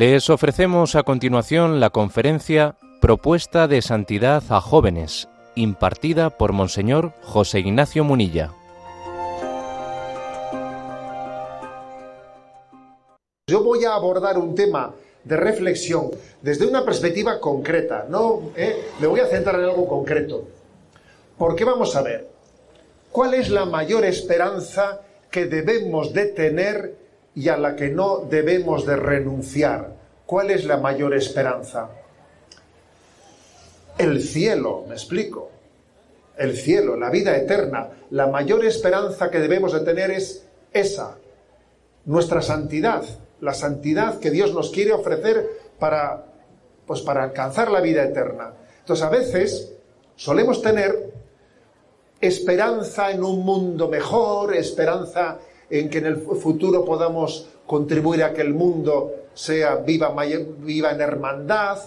Les ofrecemos a continuación la conferencia Propuesta de Santidad a Jóvenes, impartida por Monseñor José Ignacio Munilla. Yo voy a abordar un tema de reflexión desde una perspectiva concreta, no ¿Eh? me voy a centrar en algo concreto. Porque vamos a ver, ¿cuál es la mayor esperanza que debemos de tener y a la que no debemos de renunciar? ¿Cuál es la mayor esperanza? El cielo, me explico. El cielo, la vida eterna. La mayor esperanza que debemos de tener es esa, nuestra santidad, la santidad que Dios nos quiere ofrecer para, pues para alcanzar la vida eterna. Entonces, a veces solemos tener esperanza en un mundo mejor, esperanza en que en el futuro podamos contribuir a que el mundo sea viva, viva en hermandad,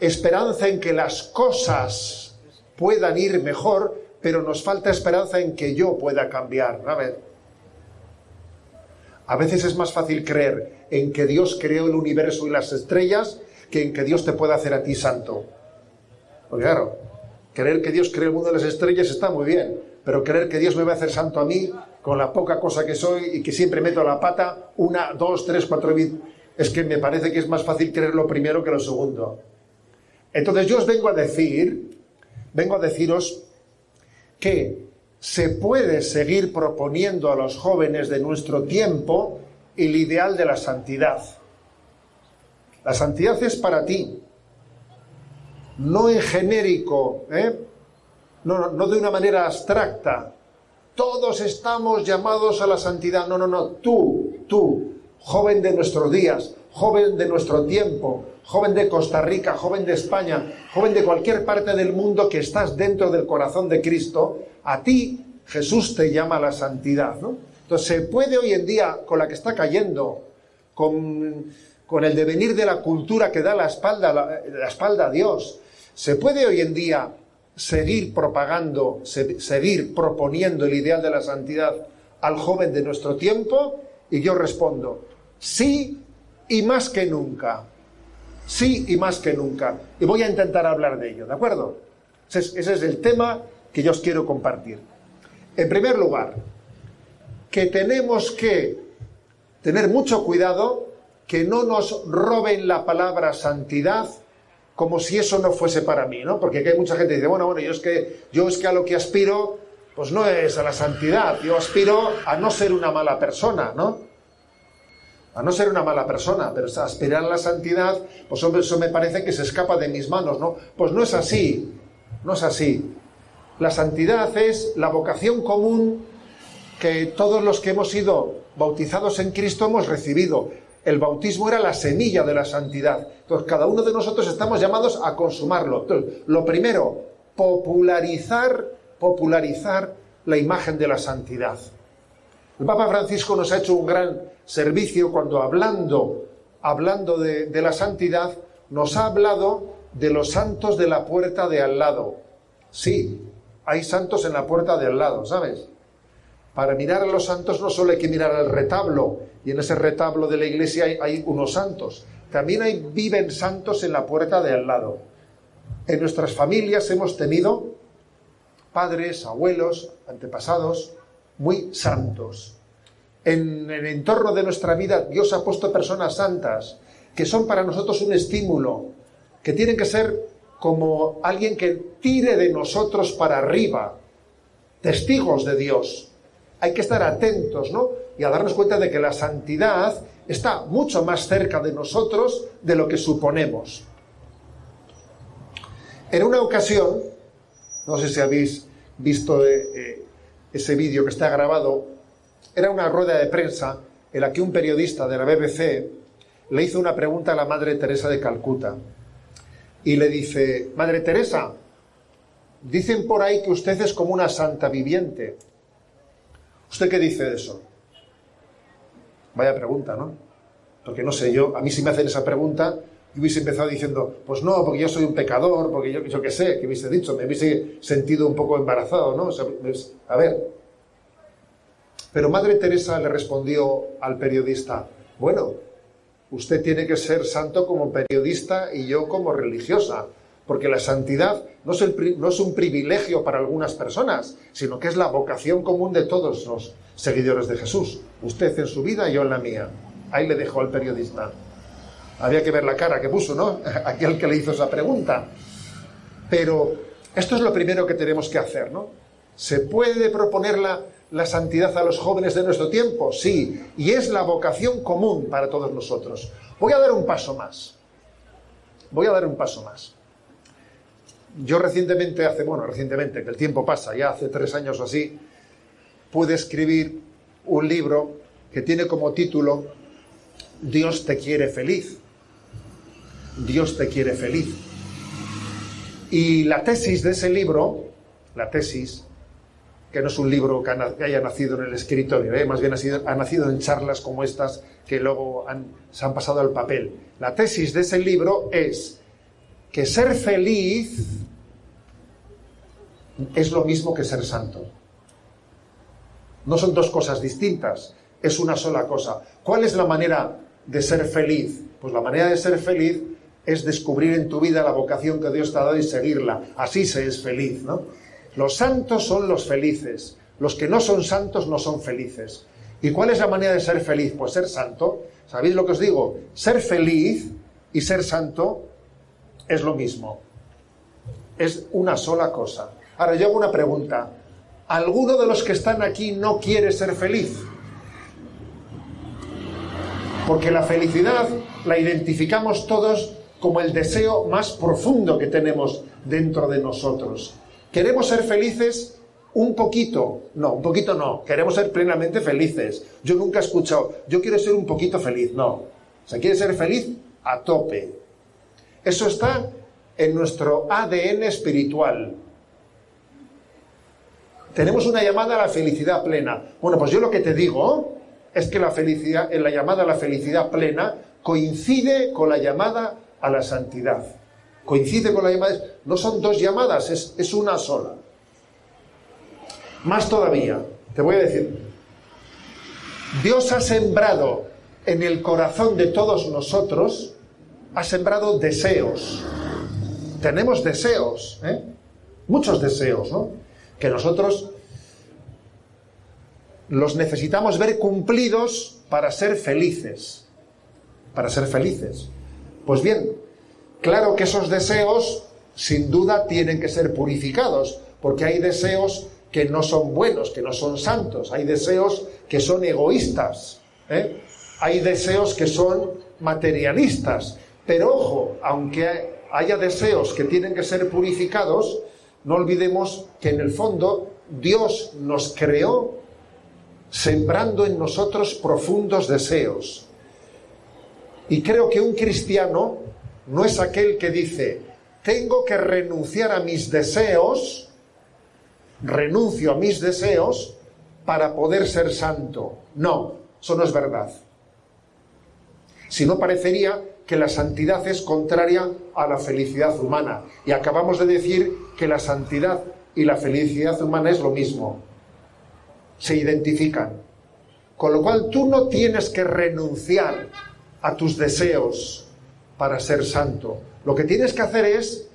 esperanza en que las cosas puedan ir mejor, pero nos falta esperanza en que yo pueda cambiar. A a veces es más fácil creer en que Dios creó el universo y las estrellas que en que Dios te pueda hacer a ti santo. Porque claro, creer que Dios creó el mundo y las estrellas está muy bien, pero creer que Dios me va a hacer santo a mí con la poca cosa que soy y que siempre meto la pata, una, dos, tres, cuatro es que me parece que es más fácil creer lo primero que lo segundo. Entonces yo os vengo a decir, vengo a deciros que se puede seguir proponiendo a los jóvenes de nuestro tiempo el ideal de la santidad. La santidad es para ti, no en genérico, ¿eh? No, no de una manera abstracta. Todos estamos llamados a la santidad. No, no, no. Tú, tú, joven de nuestros días, joven de nuestro tiempo, joven de Costa Rica, joven de España, joven de cualquier parte del mundo que estás dentro del corazón de Cristo, a ti Jesús te llama a la santidad. Entonces se puede hoy en día, con la que está cayendo, con, con el devenir de la cultura que da la espalda, la, la espalda a Dios, se puede hoy en día seguir propagando, seguir proponiendo el ideal de la santidad al joven de nuestro tiempo? Y yo respondo, sí y más que nunca. Sí y más que nunca. Y voy a intentar hablar de ello, ¿de acuerdo? Ese es, el tema que yo os quiero compartir. En primer lugar, que tenemos que tener mucho cuidado que no nos roben la palabra santidad como si eso no fuese para mí, ¿no? Porque hay mucha gente que dice, bueno, bueno, yo es que, yo es que a lo que aspiro, pues no es a la santidad, yo aspiro a no ser una mala persona, ¿no? A no ser una mala persona, pero aspirar a la santidad, pues eso me parece que se escapa de mis manos, ¿no? Pues no es así, no es así. La santidad es la vocación común que todos los que hemos sido bautizados en Cristo hemos recibido el bautismo era la semilla de la santidad. Entonces, cada uno de nosotros estamos llamados a consumarlo. Entonces, lo primero, popularizar, popularizar la imagen de la santidad. El Papa Francisco nos ha hecho un gran servicio cuando hablando, hablando de, de la santidad, nos ha hablado de los santos de la puerta de al lado. Sí, hay santos en la puerta de al lado, ¿sabes? Para mirar a los santos no solo hay que mirar al retablo, y en ese retablo de la iglesia hay, unos santos. También hay, viven santos en la puerta de al lado. En nuestras familias hemos tenido padres, abuelos, antepasados muy santos. En el entorno de nuestra vida Dios ha puesto personas santas que son para nosotros un estímulo, que tienen que ser como alguien que tire de nosotros para arriba, testigos de Dios hay que estar atentos, ¿no? Y a darnos cuenta de que la santidad está mucho más cerca de nosotros de lo que suponemos. En una ocasión, no sé si habéis visto eh, eh, ese vídeo que está grabado, era una rueda de prensa en la que un periodista de la BBC le hizo una pregunta a la Madre Teresa de Calcuta. Y le dice, Madre Teresa, dicen por ahí que usted es como una santa viviente. ¿Usted qué dice de eso? Vaya pregunta, ¿no? Porque no sé, yo, a mí si me hacen esa pregunta, yo hubiese empezado diciendo, pues no, porque yo soy un pecador, porque yo, yo qué sé, que hubiese dicho, me hubiese sentido un poco embarazado, ¿no? a ver. Pero Madre Teresa le respondió al periodista, bueno, usted tiene que ser santo como periodista y yo como religiosa, porque la santidad no es, un privilegio para algunas personas, sino que es la vocación común de todos los seguidores de Jesús. Usted en su vida yo en la mía. Ahí le dejo al periodista. Había que ver la cara que puso, ¿no? Aquel que le hizo esa pregunta. Pero esto es lo primero que tenemos que hacer, ¿no? ¿Se puede proponer la santidad a los jóvenes de nuestro tiempo? Sí, y es la vocación común para todos nosotros. Voy a dar un paso más. Voy a dar un paso más. Yo recientemente, hace, bueno, recientemente, que el tiempo pasa, ya hace tres años o así, pude escribir un libro que tiene como título Dios te quiere feliz. Dios te quiere feliz. Y la tesis de ese libro, la tesis, que no es un libro que, haya nacido en el escritorio, ¿eh? más bien ha, sido, ha, nacido en charlas como estas que luego se han pasado al papel. La tesis de ese libro es que ser feliz es lo mismo que ser santo. No son dos cosas distintas, es una sola cosa. ¿Cuál es la manera de ser feliz? Pues la manera de ser feliz es descubrir en tu vida la vocación que Dios te ha dado y seguirla. Así se es feliz, ¿no? Los santos son los felices, los que no son santos no son felices. ¿Y cuál es la manera de ser feliz? Pues ser santo. ¿Sabéis lo que os digo? Ser feliz y ser santo es lo mismo. Es una sola cosa. Ahora yo hago una pregunta. ¿Alguno de los que están aquí no quiere ser feliz? Porque la felicidad la identificamos todos como el deseo más profundo que tenemos dentro de nosotros. ¿Queremos ser felices un poquito? No, un poquito no. Queremos ser plenamente felices. Yo nunca he escuchado, yo quiero ser un poquito feliz. No. O sea, quiere ser feliz a tope. Eso está en nuestro ADN espiritual. Tenemos una llamada a la felicidad plena. Bueno, pues yo lo que te digo es que la felicidad, en la llamada a la felicidad plena coincide con la llamada a la santidad coincide con la llamada, no son dos llamadas, es, es una sola. Más todavía, te voy a decir, Dios ha sembrado en el corazón de todos nosotros, ha sembrado deseos. Tenemos deseos, ¿eh? muchos deseos, ¿no? Que nosotros los necesitamos ver cumplidos para ser felices. Para ser felices. Pues bien, Claro que esos deseos, sin duda, tienen que ser purificados, porque hay deseos que no son buenos, que no son santos, hay deseos que son egoístas, ¿eh? hay deseos que son materialistas, pero ojo, aunque haya deseos que tienen que ser purificados, no olvidemos que en el fondo Dios nos creó sembrando en nosotros profundos deseos. Y creo que un cristiano no es aquel que dice, tengo que renunciar a mis deseos, renuncio a mis deseos para poder ser santo. No, eso no es verdad. Si no parecería que la santidad es contraria a la felicidad humana. Y acabamos de decir que la santidad y la felicidad humana es lo mismo. Se identifican. Con lo cual tú no tienes que renunciar a tus deseos, para ser santo. Lo que tienes que hacer es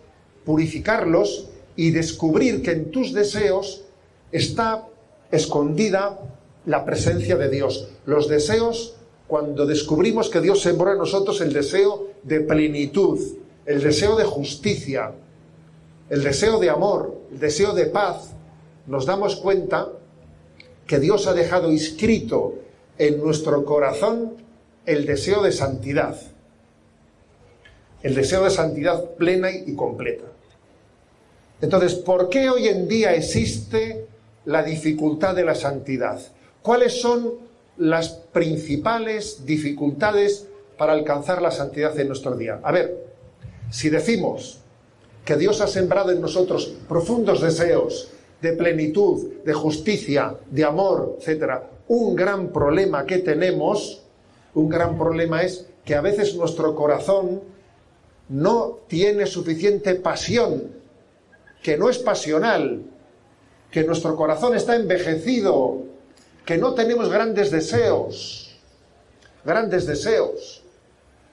purificarlos y descubrir que en tus deseos está escondida la presencia de Dios. Los deseos, cuando descubrimos que Dios sembró en nosotros el deseo de plenitud, el deseo de justicia, el deseo de amor, el deseo de paz, nos damos cuenta que Dios ha dejado inscrito en nuestro corazón el deseo de santidad el deseo de santidad plena y completa. Entonces, ¿por qué hoy en día existe la dificultad de la santidad? ¿Cuáles son las principales dificultades para alcanzar la santidad en nuestro día? A ver, si decimos que Dios ha sembrado en nosotros profundos deseos de plenitud, de justicia, de amor, etc., un gran problema que tenemos, un gran problema es que a veces nuestro corazón no tiene suficiente pasión, que no es pasional, que nuestro corazón está envejecido, que no tenemos grandes deseos, grandes deseos.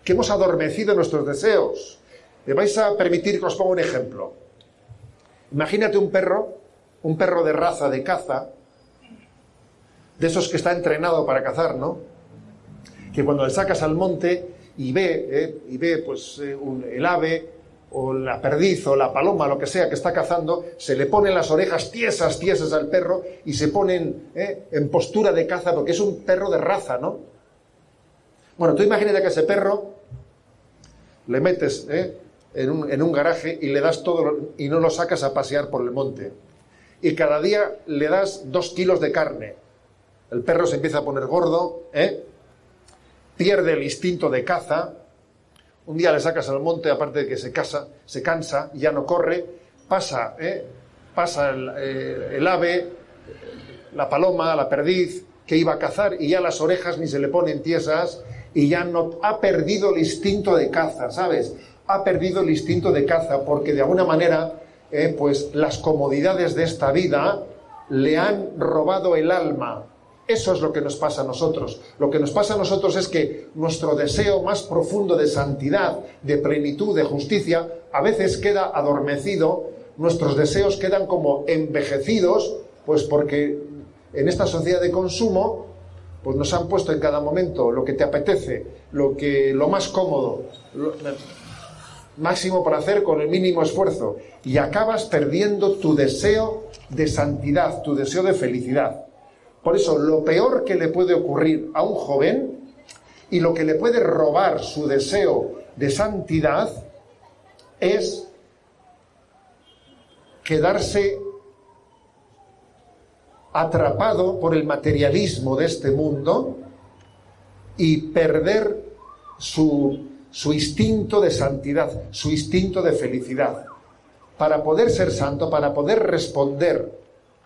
que hemos adormecido nuestros deseos. Me vais a permitir que os ponga un ejemplo. Imagínate un perro, un perro de raza de caza, de esos que está entrenado para cazar, ¿no? Que cuando le sacas al monte y ve, ¿eh? y ve pues eh, el ave o la perdiz o la paloma, lo que sea que está cazando, se le ponen las orejas tiesas, tiesas al perro y se ponen ¿eh? en postura de caza porque es un perro de raza, ¿no? Bueno, tú imagínate que ese perro le metes en, un, en, un, garaje y le das todo y no lo sacas a pasear por el monte. Y cada día le das dos kilos de carne. El perro se empieza a poner gordo, ¿eh? pierde el instinto de caza, un día le sacas al monte, aparte de que se, casa, se cansa, ya no corre, pasa, ¿eh? pasa eh, el, ave, la paloma, la perdiz, que iba a cazar y ya las orejas ni se le ponen tiesas y ya no ha perdido el instinto de caza, ¿sabes? Ha perdido el instinto de caza porque de alguna manera, eh, pues las comodidades de esta vida le han robado el alma, eso es lo que nos pasa a nosotros. Lo que nos pasa a nosotros es que nuestro deseo más profundo de santidad, de plenitud, de justicia, a veces queda adormecido, nuestros deseos quedan como envejecidos, pues porque en esta sociedad de consumo, pues nos han puesto en cada momento lo que te apetece, lo que lo más cómodo, máximo para hacer con el mínimo esfuerzo y acabas perdiendo tu deseo de santidad, tu deseo de felicidad. Por eso, lo peor que le puede ocurrir a un joven y lo que le puede robar su deseo de santidad es quedarse atrapado por el materialismo de este mundo y perder su, su, instinto de santidad, su instinto de felicidad. Para poder ser santo, para poder responder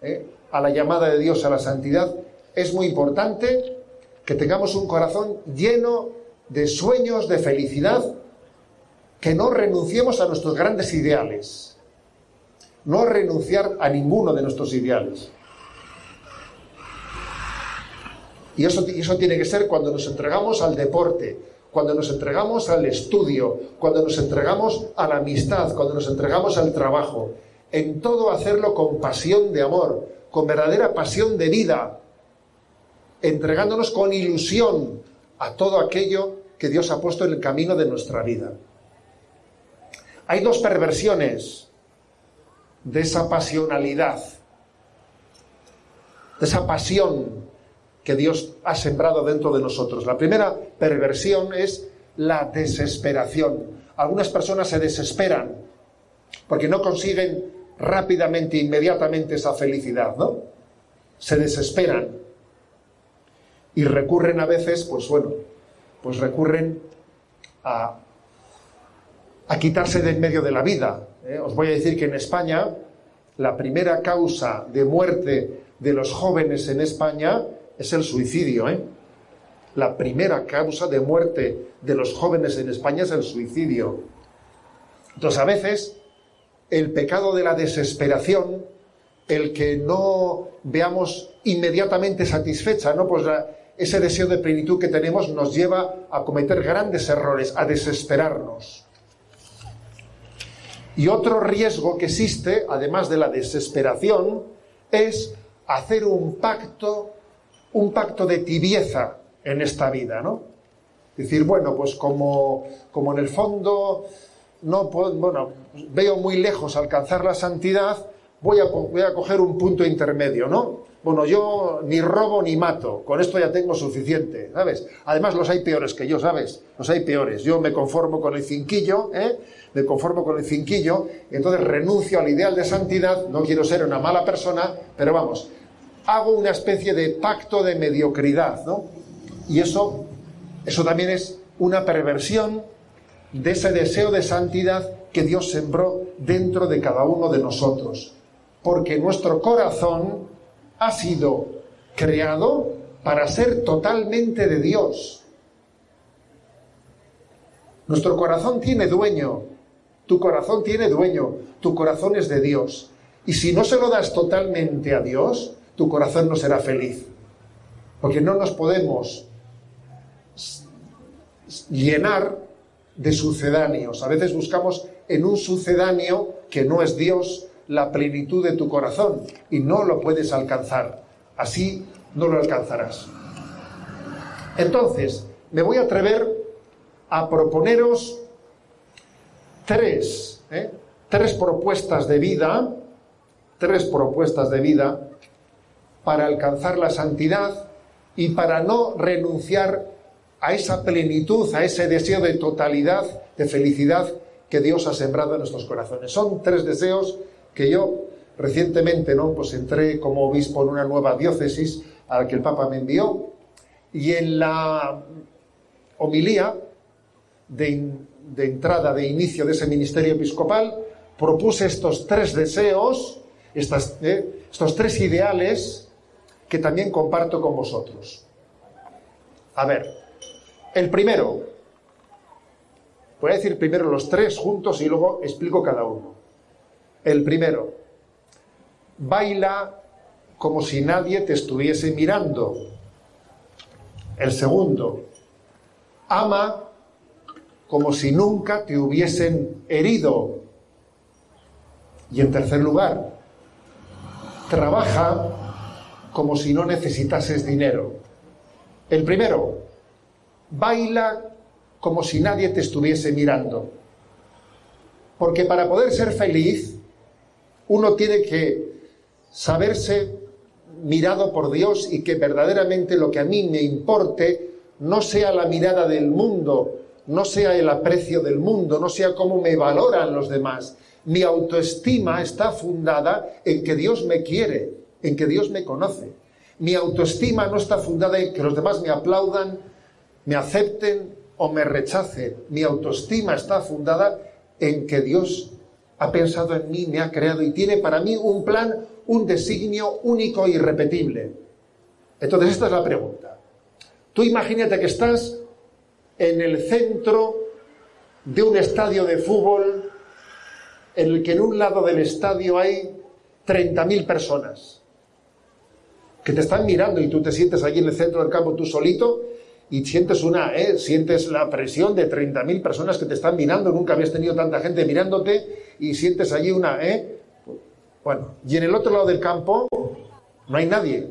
¿eh? A la llamada de Dios a la santidad, es muy importante que tengamos un corazón lleno de sueños, de felicidad, que no renunciemos a nuestros grandes ideales, no renunciar a ninguno de nuestros ideales. Y eso, eso tiene que ser cuando nos entregamos al deporte, cuando nos entregamos al estudio, cuando nos entregamos a la amistad, cuando nos entregamos al trabajo. En todo hacerlo con pasión de amor, con verdadera pasión de vida, entregándonos con ilusión a todo aquello que Dios ha puesto en el camino de nuestra vida. Hay dos perversiones de esa pasionalidad, de esa pasión que Dios ha sembrado dentro de nosotros. La primera perversión es la desesperación. Algunas personas se desesperan porque no consiguen rápidamente, inmediatamente esa felicidad, ¿no? Se desesperan y recurren a veces, pues bueno, pues recurren a, a quitarse de en medio de la vida. ¿eh? Os voy a decir que en España la primera causa de muerte de los jóvenes en España es el suicidio. ¿eh? La primera causa de muerte de los jóvenes en España es el suicidio. Entonces a veces el pecado de la desesperación, el que no veamos inmediatamente satisfecha, ¿no? Pues ese deseo de plenitud que tenemos nos lleva a cometer grandes errores, a desesperarnos. Y otro riesgo que existe, además de la desesperación, es hacer un pacto, un pacto de tibieza en esta vida, ¿no? Decir, bueno, pues como, como en el fondo no puedo, bueno, veo muy lejos alcanzar la santidad, voy a, voy a coger un punto intermedio, ¿no? Bueno, yo ni robo ni mato, con esto ya tengo suficiente, ¿sabes? Además los hay peores que yo, ¿sabes? Los hay peores. Yo me conformo con el cinquillo, ¿eh? Me conformo con el cinquillo, entonces renuncio al ideal de santidad, no quiero ser una mala persona, pero vamos, hago una especie de pacto de mediocridad, ¿no? Y eso, eso también es una perversión de ese deseo de santidad que Dios sembró dentro de cada uno de nosotros. Porque nuestro corazón ha sido creado para ser totalmente de Dios. Nuestro corazón tiene dueño, tu corazón tiene dueño, tu corazón es de Dios. Y si no se lo das totalmente a Dios, tu corazón no será feliz. Porque no nos podemos llenar de sucedáneos. A veces buscamos en un sucedáneo que no es Dios la plenitud de tu corazón y no lo puedes alcanzar. Así no lo alcanzarás. Entonces, me voy a atrever a proponeros tres, ¿eh? tres propuestas de vida, tres propuestas de vida para alcanzar la santidad y para no renunciar a esa plenitud, a ese deseo de totalidad, de felicidad que Dios ha sembrado en nuestros corazones. Son tres deseos que yo recientemente, ¿no? Pues entré como obispo en una nueva diócesis a la que el Papa me envió y en la homilía de, entrada, de inicio de ese ministerio episcopal, propuse estos tres deseos, ¿eh? estos tres ideales que también comparto con vosotros. A ver, el primero, voy a decir primero los tres juntos y luego explico cada uno. El primero, baila como si nadie te estuviese mirando. El segundo, ama como si nunca te hubiesen herido. Y en tercer lugar, trabaja como si no necesitases dinero. El primero, baila como si nadie te estuviese mirando. Porque para poder ser feliz, uno tiene que saberse mirado por Dios y que verdaderamente lo que a mí me importe no sea la mirada del mundo, no sea el aprecio del mundo, no sea cómo me valoran los demás. Mi autoestima está fundada en que Dios me quiere, en que Dios me conoce. Mi autoestima no está fundada en que los demás me aplaudan, me acepten o me rechacen. Mi autoestima está fundada en que Dios ha pensado en mí, me ha creado y tiene para mí un plan, un designio único e irrepetible. Entonces esta es la pregunta. Tú imagínate que estás en el centro de un estadio de fútbol en el que en un lado del estadio hay 30.000 personas que te están mirando y tú te sientes allí en el centro del campo tú solito y sientes una, ¿eh? sientes la presión de 30.000 personas que te están mirando, nunca habías tenido tanta gente mirándote y sientes allí una, ¿eh? Bueno, y en el otro lado del campo no hay nadie.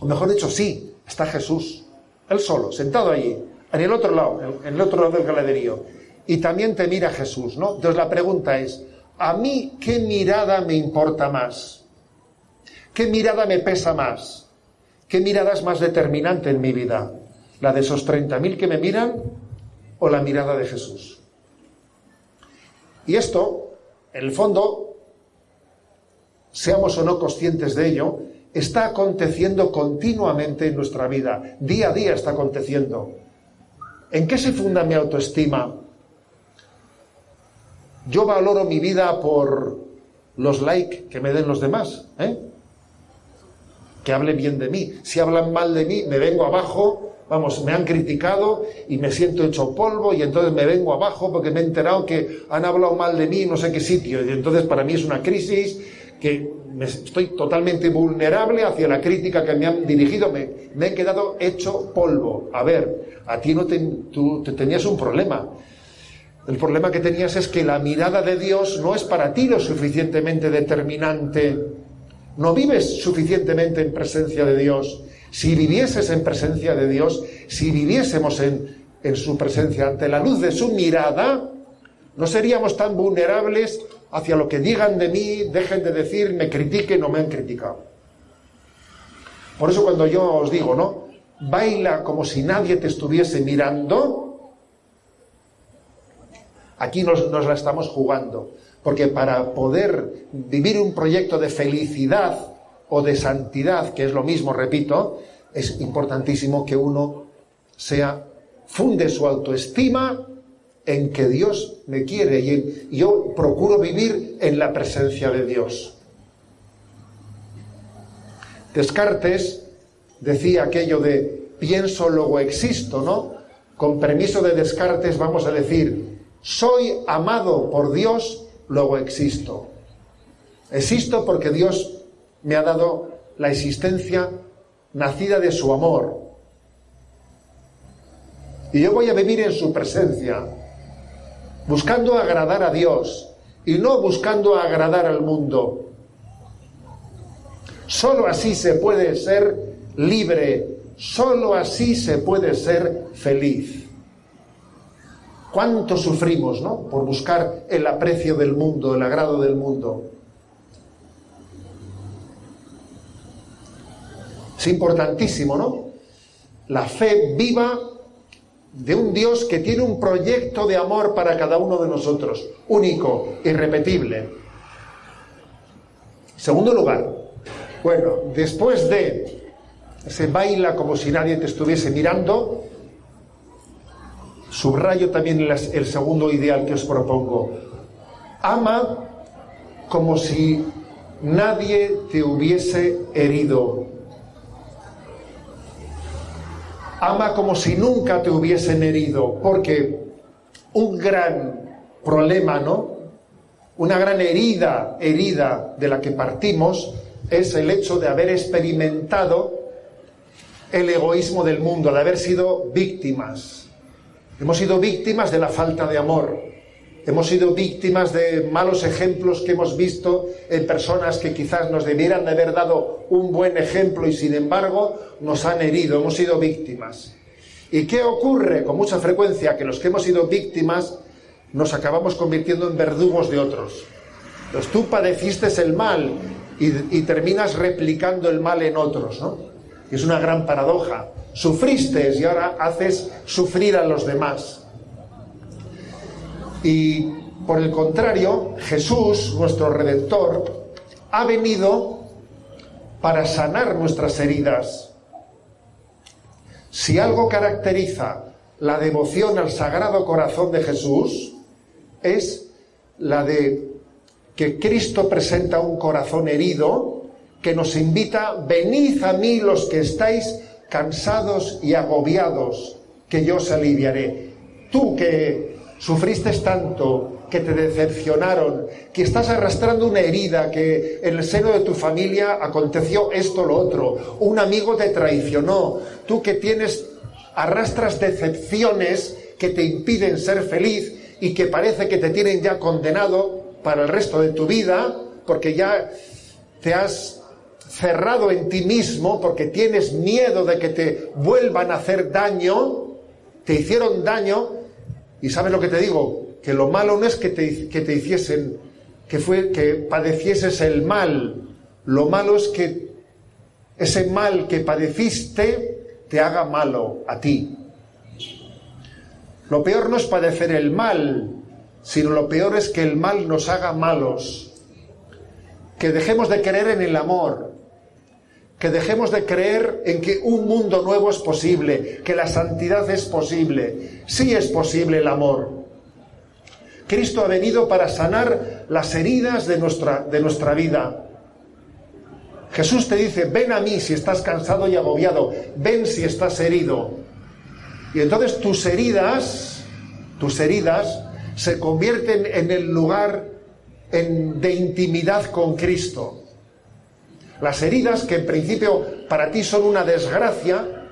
O mejor dicho, sí, está Jesús, él solo, sentado allí en el otro lado, en el otro lado del galaderío. Y también te mira Jesús, ¿no? Entonces la pregunta es, ¿a mí qué mirada me importa más? ¿Qué mirada me pesa más? ¿Qué mirada es más determinante en mi vida? ¿La de esos 30.000 que me miran o la mirada de Jesús? Y esto, en el fondo, seamos o no conscientes de ello, está aconteciendo continuamente en nuestra vida. Día a día está aconteciendo. ¿En qué se funda mi autoestima? Yo valoro mi vida por los likes que me den los demás, ¿eh? que hablen bien de mí. Si hablan mal de mí, me vengo abajo, vamos, me han criticado y me siento hecho polvo y entonces me vengo abajo porque me he enterado que han hablado mal de mí en no sé qué sitio. Y entonces para mí es una crisis que me estoy totalmente vulnerable hacia la crítica que me han dirigido, me, me he quedado hecho polvo. A ver, a ti no te, tenías un problema. El problema que tenías es que la mirada de Dios no es para ti lo suficientemente determinante. No vives suficientemente en presencia de Dios. Si vivieses en presencia de Dios, si viviésemos en, en su presencia ante la luz de su mirada, no seríamos tan vulnerables hacia lo que digan de mí, dejen de decir, me critiquen o me han criticado. Por eso cuando yo os digo, ¿no? Baila como si nadie te estuviese mirando, aquí nos, nos la estamos jugando. Porque para poder vivir un proyecto de felicidad o de santidad, que es lo mismo, repito, es importantísimo que uno sea, funde su autoestima en que Dios me quiere y yo procuro vivir en la presencia de Dios. Descartes decía aquello de pienso, luego existo, ¿no? Con permiso de Descartes vamos a decir, soy amado por Dios, luego existo. Existo porque Dios me ha dado la existencia nacida de su amor. Y yo voy a vivir en su presencia buscando agradar a Dios y no buscando agradar al mundo. Solo así se puede ser libre, solo así se puede ser feliz. ¿Cuánto sufrimos, no? Por buscar el aprecio del mundo, el agrado del mundo. Es importantísimo, ¿no? La fe viva de un Dios que tiene un proyecto de amor para cada uno de nosotros, único, irrepetible. Segundo lugar, bueno, después de se baila como si nadie te estuviese mirando, subrayo también el segundo ideal que os propongo. Ama como si nadie te hubiese herido. Ama como si nunca te hubiesen herido, porque un gran problema, ¿no? Una gran herida, herida de la que partimos, es el hecho de haber experimentado el egoísmo del mundo, de haber sido víctimas. Hemos sido víctimas de la falta de amor. Hemos sido víctimas de malos ejemplos que hemos visto en personas que quizás nos debieran de haber dado un buen ejemplo y sin embargo nos han herido, hemos sido víctimas. ¿Y qué ocurre con mucha frecuencia? Que los que hemos sido víctimas nos acabamos convirtiendo en verdugos de otros. Entonces tú padeciste el mal y, terminas replicando el mal en otros, ¿no? Es una gran paradoja. Sufriste y ahora haces sufrir a los demás. Y por el contrario, Jesús, nuestro Redentor, ha venido para sanar nuestras heridas. Si algo caracteriza la devoción al Sagrado Corazón de Jesús, es la de que Cristo presenta un corazón herido que nos invita, venid a mí los que estáis cansados y agobiados, que yo os aliviaré. Tú que sufriste tanto, que te decepcionaron, que estás arrastrando una herida, que en el seno de tu familia aconteció esto lo otro, un amigo te traicionó, tú que tienes arrastras decepciones que te impiden ser feliz y que parece que te tienen ya condenado para el resto de tu vida, porque ya te has cerrado en ti mismo, porque tienes miedo de que te vuelvan a hacer daño, te hicieron daño, y sabes lo que te digo, que lo malo no es que te, que te hiciesen, que fue que padecieses el mal, lo malo es que ese mal que padeciste te haga malo a ti. Lo peor no es padecer el mal, sino lo peor es que el mal nos haga malos, que dejemos de creer en el amor, que dejemos de creer en que un mundo nuevo es posible, que la santidad es posible. Sí es posible el amor. Cristo ha venido para sanar las heridas de nuestra, de nuestra vida. Jesús te dice, ven a mí si estás cansado y agobiado, ven si estás herido. Y entonces tus heridas, tus heridas, se convierten en el lugar de intimidad con Cristo. Las heridas, que en principio para ti son una desgracia,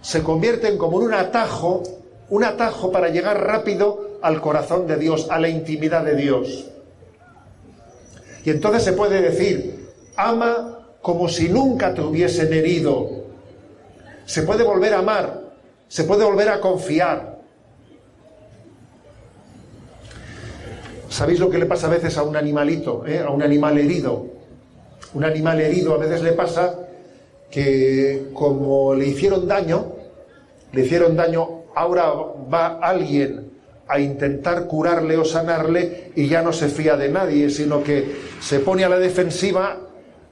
se convierten como en un atajo, un atajo para llegar rápido al corazón de Dios, a la intimidad de Dios. Y entonces se puede decir, ama como si nunca te hubiesen herido. Se puede volver a amar, se puede volver a confiar, ¿Sabéis lo que le pasa a veces a un animalito, eh? a un animal herido? Un animal herido a veces le pasa que como le hicieron daño, le hicieron daño, ahora va alguien a intentar curarle o sanarle y ya no se fía de nadie, sino que se pone a la defensiva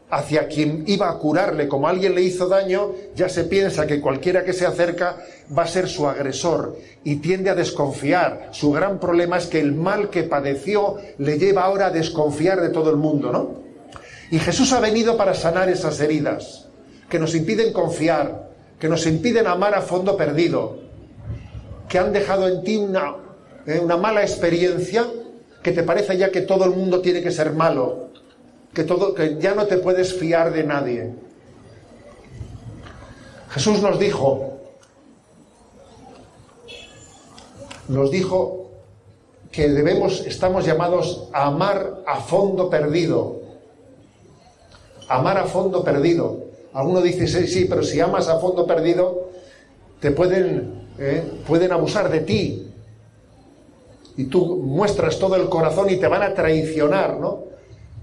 hacia quien iba a curarle, como alguien le hizo daño, ya se piensa que cualquiera que se acerca va a ser su agresor y tiende a desconfiar. Su gran problema es que el mal que padeció le lleva ahora a desconfiar de todo el mundo, ¿no? Y Jesús ha venido para sanar esas heridas que nos impiden confiar, que nos impiden amar a fondo perdido, que han dejado en ti una, eh, una mala experiencia, que te parece ya que todo el mundo tiene que ser malo, que, todo, que ya no te puedes fiar de nadie. Jesús nos dijo, nos dijo que debemos, estamos llamados a amar a fondo perdido. Amar a fondo perdido. Alguno dice, sí, sí, pero si amas a fondo perdido, te pueden, eh, pueden abusar de ti. Y tú muestras todo el corazón y te van a traicionar, ¿no?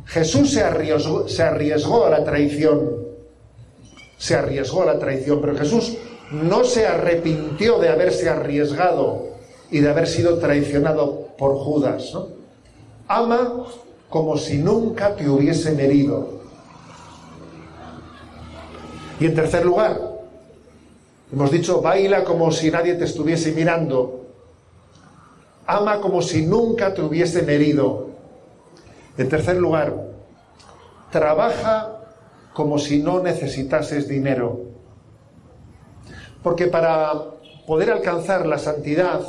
Jesús se arriesgó, se arriesgó a la traición. Se arriesgó a la traición, pero Jesús no se arrepintió de haberse arriesgado y de haber sido traicionado por Judas. Ama como si nunca te hubiesen herido. Y en tercer lugar, hemos dicho, baila como si nadie te estuviese mirando. Ama como si nunca te hubiesen herido. En tercer lugar, trabaja como si no necesitases dinero. Porque para poder alcanzar la santidad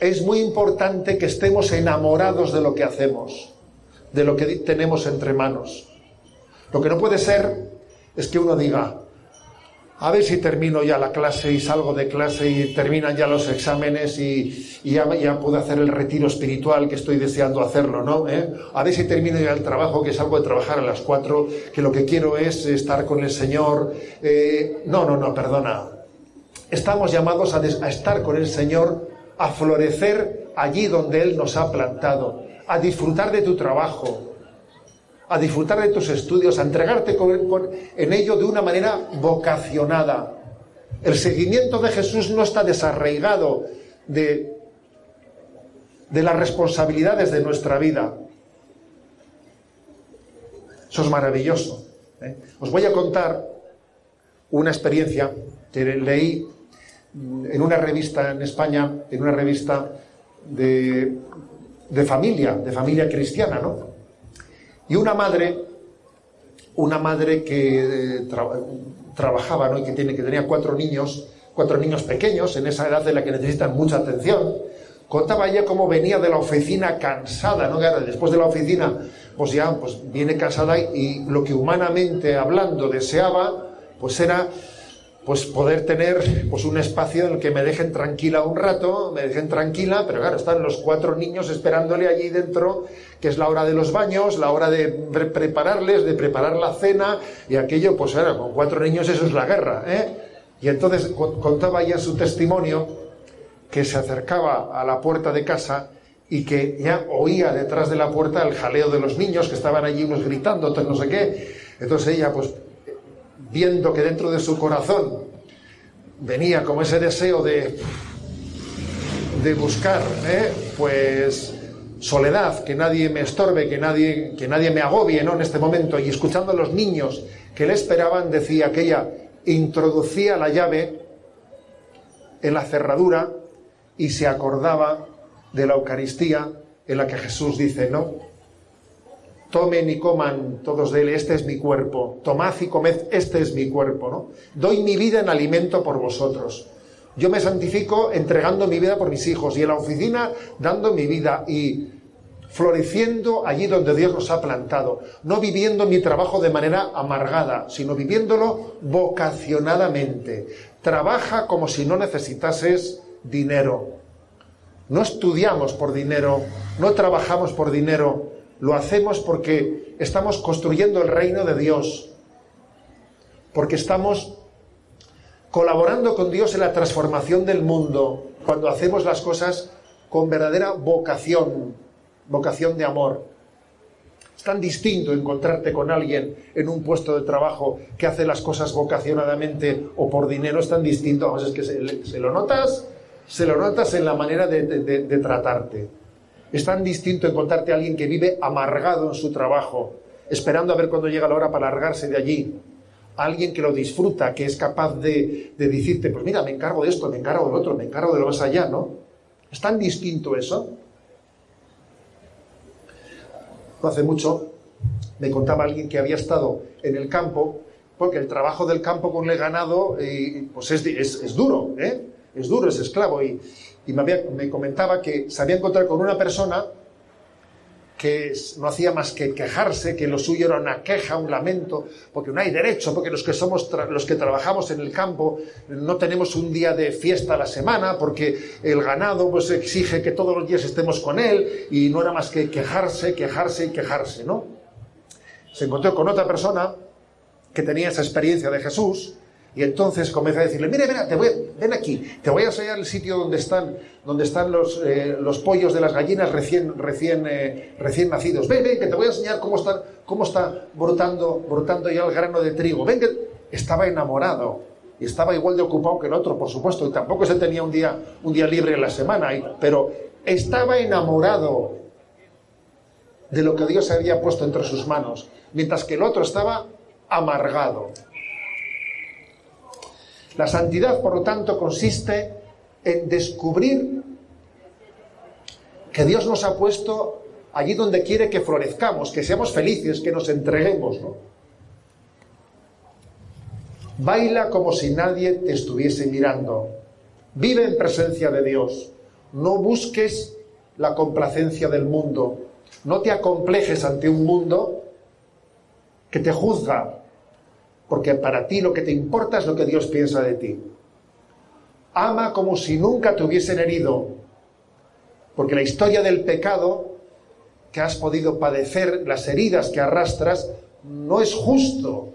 es muy importante que estemos enamorados de lo que hacemos, de lo que tenemos entre manos. Lo que no puede ser es que uno diga, a ver si termino ya la clase y salgo de clase y terminan ya los exámenes y, ya, puedo hacer el retiro espiritual que estoy deseando hacerlo, ¿no? ¿Eh? A ver si termino ya el trabajo, que salgo de trabajar a las cuatro, que lo que quiero es estar con el Señor. Eh, no, no, no, perdona. Estamos llamados a, a estar con el Señor, a florecer allí donde Él nos ha plantado, a disfrutar de tu trabajo, a disfrutar de tus estudios, a entregarte en ello de una manera vocacionada. El seguimiento de Jesús no está desarraigado de, las responsabilidades de nuestra vida. Eso es maravilloso. ¿eh? Os voy a contar una experiencia que leí en una revista en España, en una revista de familia, de familia cristiana, ¿no? Y una madre, una madre que eh, trabajaba, ¿no? Y que, tiene, que tenía cuatro niños, cuatro niños pequeños, en esa edad de la que necesitan mucha atención, contaba ella cómo venía de la oficina cansada, ¿no? después de la oficina, pues ya pues viene cansada y lo que humanamente hablando deseaba, pues era pues poder tener pues un espacio en el que me dejen tranquila un rato, me dejen tranquila, pero claro, están los cuatro niños esperándole allí dentro, que es la hora de los baños, la hora de prepararles, de preparar la cena, y aquello, pues era, con cuatro niños eso es la guerra, ¿eh? Y entonces contaba ya su testimonio que se acercaba a la puerta de casa y que ya oía detrás de la puerta el jaleo de los niños que estaban allí unos gritando, no sé qué. Entonces ella, pues viendo que dentro de su corazón venía como ese deseo de, de buscar, ¿eh? pues soledad, que nadie me estorbe, que nadie, que nadie me agobie ¿no? en este momento, y escuchando a los niños que le esperaban, decía que ella introducía la llave en la cerradura y se acordaba de la Eucaristía en la que Jesús dice, no, tomen y coman todos de él, este es mi cuerpo, tomad y comed, este es mi cuerpo, ¿no? Doy mi vida en alimento por vosotros. Yo me santifico entregando mi vida por mis hijos y en la oficina dando mi vida y floreciendo allí donde Dios nos ha plantado, no viviendo mi trabajo de manera amargada, sino viviéndolo vocacionadamente. Trabaja como si no necesitases dinero. No estudiamos por dinero, no trabajamos por dinero, lo hacemos porque estamos construyendo el reino de Dios, porque estamos colaborando con Dios en la transformación del mundo, cuando hacemos las cosas con verdadera vocación, vocación de amor. Es tan distinto encontrarte con alguien en un puesto de trabajo que hace las cosas vocacionadamente o por dinero, es tan distinto, es que se, lo notas, se lo notas en la manera de tratarte. Es tan distinto encontrarte a alguien que vive amargado en su trabajo, esperando a ver cuándo llega la hora para largarse de allí. Alguien que lo disfruta, que es capaz de, decirte, pues mira, me encargo de esto, me encargo del otro, me encargo de lo más allá, ¿no? Es tan distinto eso. Hace mucho me contaba alguien que había estado en el campo, porque el trabajo del campo con el ganado eh, pues es, es, duro, ¿eh? es duro, es esclavo. Y, y me, comentaba que se había encontrado con una persona que no hacía más que quejarse, que lo suyo era una queja, un lamento, porque no hay derecho, porque los que somos los que trabajamos en el campo no tenemos un día de fiesta a la semana, porque el ganado pues exige que todos los días estemos con él y no era más que quejarse, quejarse y quejarse, ¿no? Se encontró con otra persona que tenía esa experiencia de Jesús y entonces comienza a decirle, mira, mira, te voy, ven aquí, te voy a enseñar el sitio donde están, donde están los, eh, los pollos de las gallinas recién, recién, eh, recién nacidos. Ven, ven, que te voy a enseñar cómo está, cómo está brotando, brotando ya el grano de trigo. Ven, que estaba enamorado y estaba igual de ocupado que el otro, por supuesto, y tampoco se tenía un día, un día libre en la semana, pero estaba enamorado de lo que Dios había puesto entre sus manos, mientras que el otro estaba amargado. La santidad, por lo tanto, consiste en descubrir que Dios nos ha puesto allí donde quiere que florezcamos, que seamos felices, que nos entreguemos. Baila como si nadie te estuviese mirando. Vive en presencia de Dios. No busques la complacencia del mundo. No te acomplejes ante un mundo que te juzga, porque para ti lo que te importa es lo que Dios piensa de ti. Ama como si nunca te hubiesen herido, porque la historia del pecado que has podido padecer, las heridas que arrastras, no es justo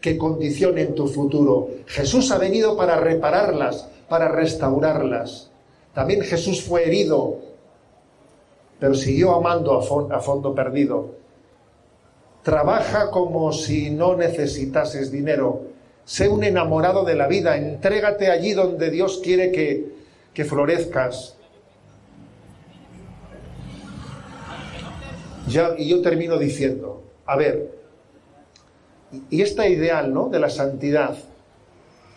que condicionen tu futuro. Jesús ha venido para repararlas, para restaurarlas. También Jesús fue herido, pero siguió amando a, fondo perdido. Trabaja como si no necesitases dinero. Sé un enamorado de la vida. Entrégate allí donde Dios quiere que, que florezcas. Y yo termino diciendo, a ver, y esta ideal ¿no? de la santidad,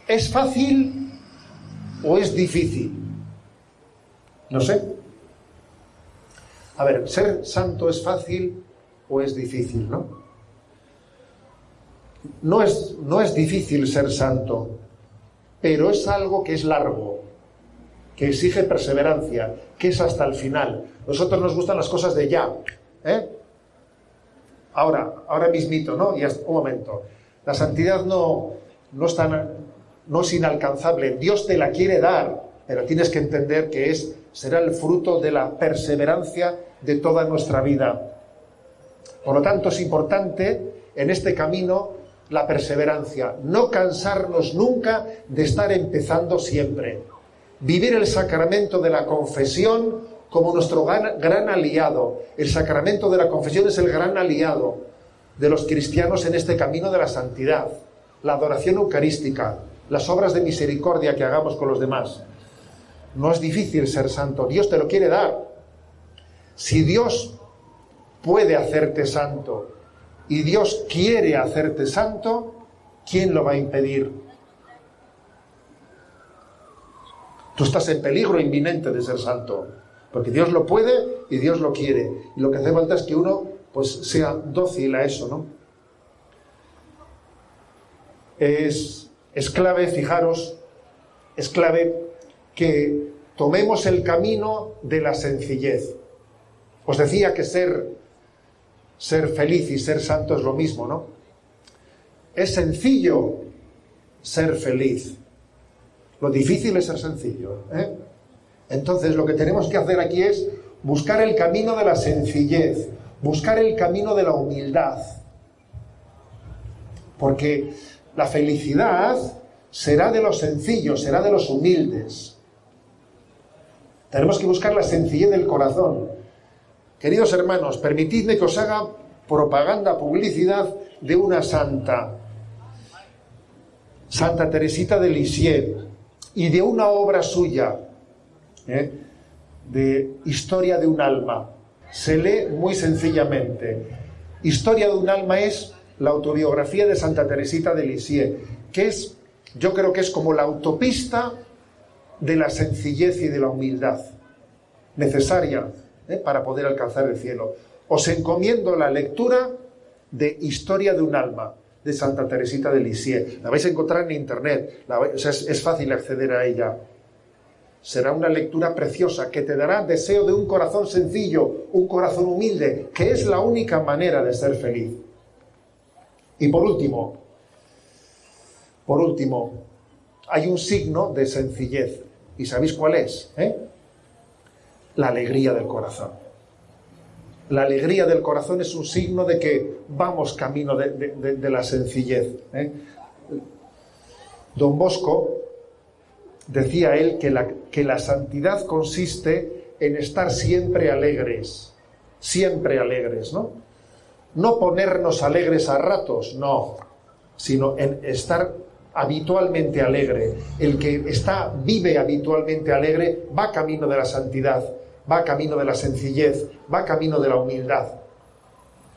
¿es fácil o es difícil? No sé. A ver, ser santo es fácil o es difícil, ¿no? No es, no es difícil ser santo, pero es algo que es largo, que exige perseverancia, que es hasta el final. Nosotros nos gustan las cosas de ya, ¿eh? Ahora, ahora mismito, ¿no? Y un momento. La santidad no, no, es no es inalcanzable. Dios te la quiere dar, pero tienes que entender que es, será el fruto de la perseverancia de toda nuestra vida. Por lo tanto, es importante en este camino la perseverancia, no cansarnos nunca de estar empezando siempre. Vivir el sacramento de la confesión como nuestro gran, aliado. El sacramento de la confesión es el gran aliado de los cristianos en este camino de la santidad. La adoración eucarística, las obras de misericordia que hagamos con los demás. No es difícil ser santo, Dios te lo quiere dar. Si Dios puede hacerte santo y Dios quiere hacerte santo, ¿quién lo va a impedir? Tú estás en peligro inminente de ser santo, porque Dios lo puede y Dios lo quiere. Y lo que hace falta es que uno pues sea dócil a eso, ¿no? Es, es clave, fijaros, es clave que tomemos el camino de la sencillez. Os decía que ser ser feliz y ser santo es lo mismo, ¿no? Es sencillo ser feliz. Lo difícil es ser sencillo. ¿eh? Entonces lo que tenemos que hacer aquí es buscar el camino de la sencillez, buscar el camino de la humildad. Porque la felicidad será de los sencillos, será de los humildes. Tenemos que buscar la sencillez del corazón. Queridos hermanos, permitidme que os haga propaganda, publicidad de una santa, Santa Teresita de Lisieux, y de una obra suya, ¿eh? de Historia de un alma. Se lee muy sencillamente. Historia de un alma es la autobiografía de Santa Teresita de Lisieux, que es, yo creo que es como la autopista de la sencillez y de la humildad necesaria ¿eh? para poder alcanzar el cielo. Os encomiendo la lectura de Historia de un alma de Santa Teresita de Lisieux. La vais a encontrar en internet, es, fácil acceder a ella. será una lectura preciosa que te dará deseo de un corazón sencillo, un corazón humilde, que es la única manera de ser feliz. Y por último, por último, hay un signo de sencillez. ¿Y sabéis cuál es? Eh? La alegría del corazón. La alegría del corazón es un signo de que vamos camino de, la sencillez. ¿eh? Don Bosco decía él que la, que la santidad consiste en estar siempre alegres, siempre alegres, ¿no? No ponernos alegres a ratos, no, sino en estar habitualmente alegre. El que está, vive habitualmente alegre, va camino de la santidad, va camino de la sencillez, va camino de la humildad.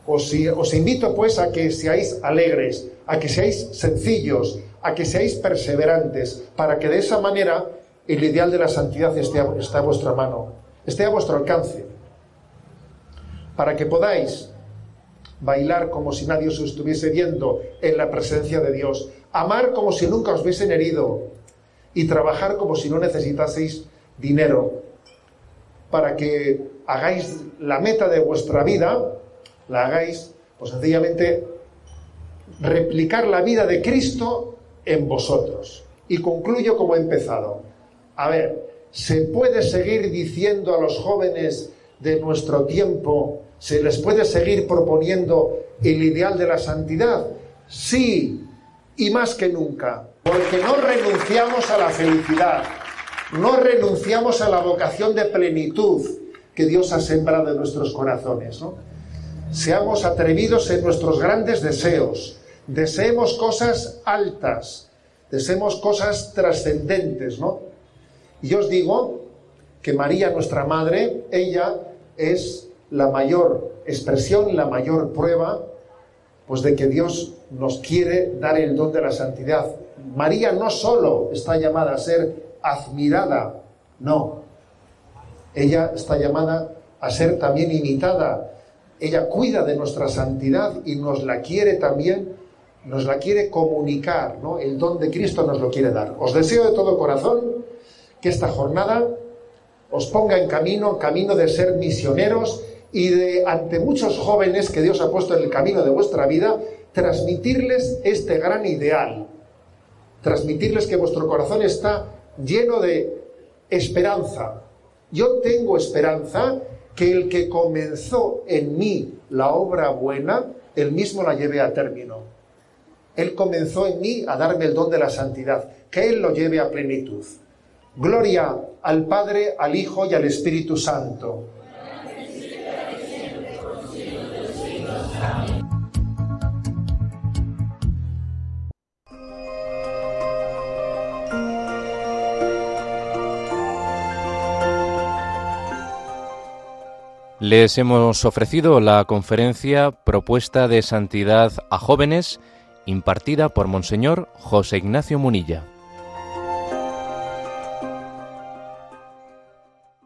Os, invito pues a que seáis alegres, a que seáis sencillos, a que seáis perseverantes, para que de esa manera el ideal de la santidad esté a, a vuestra mano, esté a vuestro alcance, para que podáis bailar como si nadie os estuviese viendo en la presencia de Dios, amar como si nunca os hubiesen herido y trabajar como si no necesitaseis dinero, para que hagáis la meta de vuestra vida, la hagáis, pues sencillamente replicar la vida de Cristo en vosotros. Y concluyo como he empezado. A ver, ¿se puede seguir diciendo a los jóvenes de nuestro tiempo, se les puede seguir proponiendo el ideal de la santidad? Sí, y más que nunca, porque no renunciamos a la felicidad, no renunciamos a la vocación de plenitud que Dios ha sembrado en nuestros corazones. Seamos atrevidos en nuestros grandes deseos, deseemos cosas altas, deseemos cosas trascendentes, ¿no? Y os digo que María, nuestra madre, ella es la mayor expresión, la mayor prueba, pues de que Dios nos quiere dar el don de la santidad. María no solo está llamada a ser admirada, no. Ella está llamada a ser también imitada. Ella cuida de nuestra santidad y nos la quiere también nos la quiere comunicar, ¿no? El don de Cristo nos lo quiere dar. Os deseo de todo corazón que esta jornada os ponga en camino, camino de ser misioneros y de, ante muchos jóvenes que Dios ha puesto en el camino de vuestra vida, transmitirles este gran ideal. Transmitirles que vuestro corazón está lleno de esperanza. Yo tengo esperanza que el que comenzó en mí la obra buena, él mismo la lleve a término. Él comenzó en mí a darme el don de la santidad, que Él lo lleve a plenitud. Gloria al Padre, al Hijo y al Espíritu Santo. Les hemos ofrecido la conferencia Propuesta de Santidad a Jóvenes impartida por Monseñor José Ignacio Munilla.